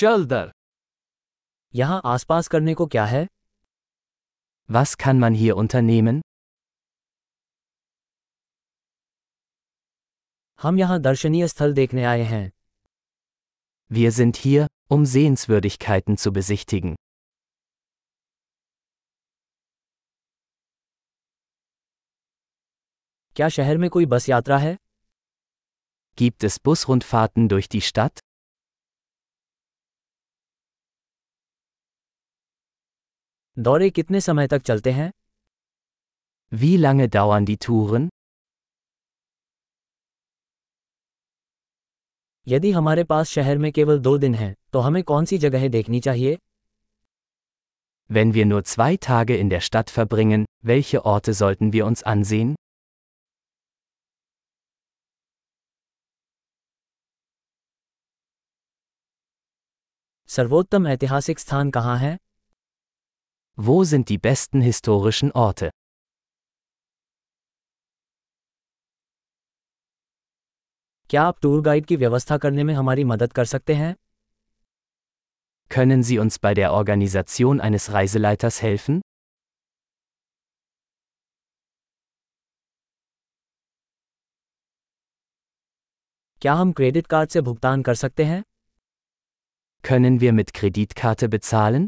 चल दर यहाँ आसपास करने को क्या है Was kann man hier unternehmen? हम यहाँ दर्शनीय स्थल देखने आए हैं Wir sind hier, um Sehenswürdigkeiten zu besichtigen. क्या शहर में कोई बस यात्रा है Gibt es Busrundfahrten durch die Stadt? दौरे कितने समय तक चलते हैं Wie lange dauern die Touren? यदि हमारे पास शहर में केवल दो दिन हैं तो हमें कौन सी जगहें देखनी चाहिए Wenn wir nur zwei Tage in der Stadt verbringen, welche Orte sollten wir uns ansehen? सर्वोत्तम ऐतिहासिक स्थान कहाँ है Wo sind die besten historischen Orte? क्या आप टूर गाइड की व्यवस्था करने में हमारी मदद कर सकते हैं Können Sie uns bei der Organisation eines Reiseleiters helfen? क्या हम क्रेडिट कार्ड से भुगतान कर सकते हैं Können wir mit Kreditkarte bezahlen?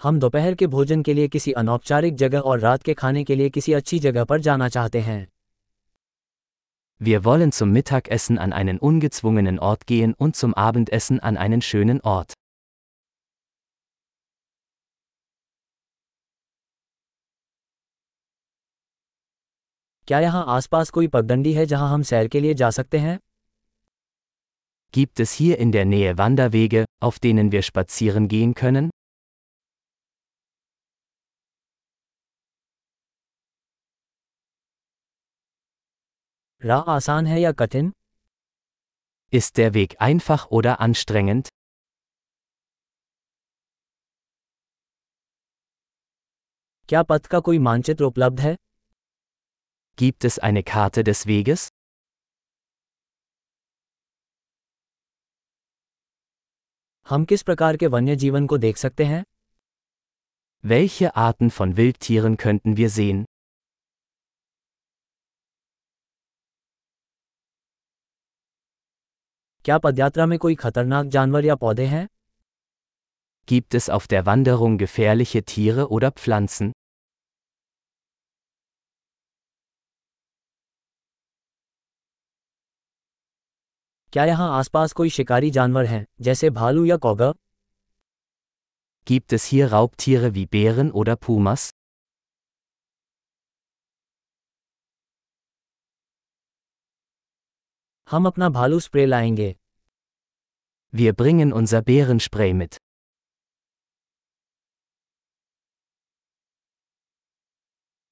हम दोपहर के भोजन के लिए किसी अनौपचारिक जगह और रात के खाने के लिए किसी अच्छी जगह पर जाना चाहते हैं Wir wollen zum Mittagessen an einen ungezwungenen Ort gehen und zum Abendessen an einen schönen Ort. क्या यहाँ आसपास कोई पगडंडी है जहाँ हम सैर के लिए जा सकते हैं Gibt es hier in der Nähe Wanderwege, auf denen wir spazieren gehen können? राह आसान है या कठिन Ist der Weg einfach oder anstrengend? क्या पथ का कोई मानचित्र उपलब्ध है Gibt es eine Karte des Weges? हम किस प्रकार के वन्य जीवन को देख सकते हैं Welche Arten von Wildtieren könnten wir sehen? क्या पदयात्रा में कोई खतरनाक जानवर या पौधे हैं Gibt es auf der Wanderung gefährliche Tiere oder Pflanzen? क्या यहाँ आसपास कोई शिकारी जानवर हैं जैसे भालू या कौगा Gibt es hier Raubtiere wie Bären oder Pumas? हम अपना भालू स्प्रे लाएंगे Wir bringen unser Bärenspray mit.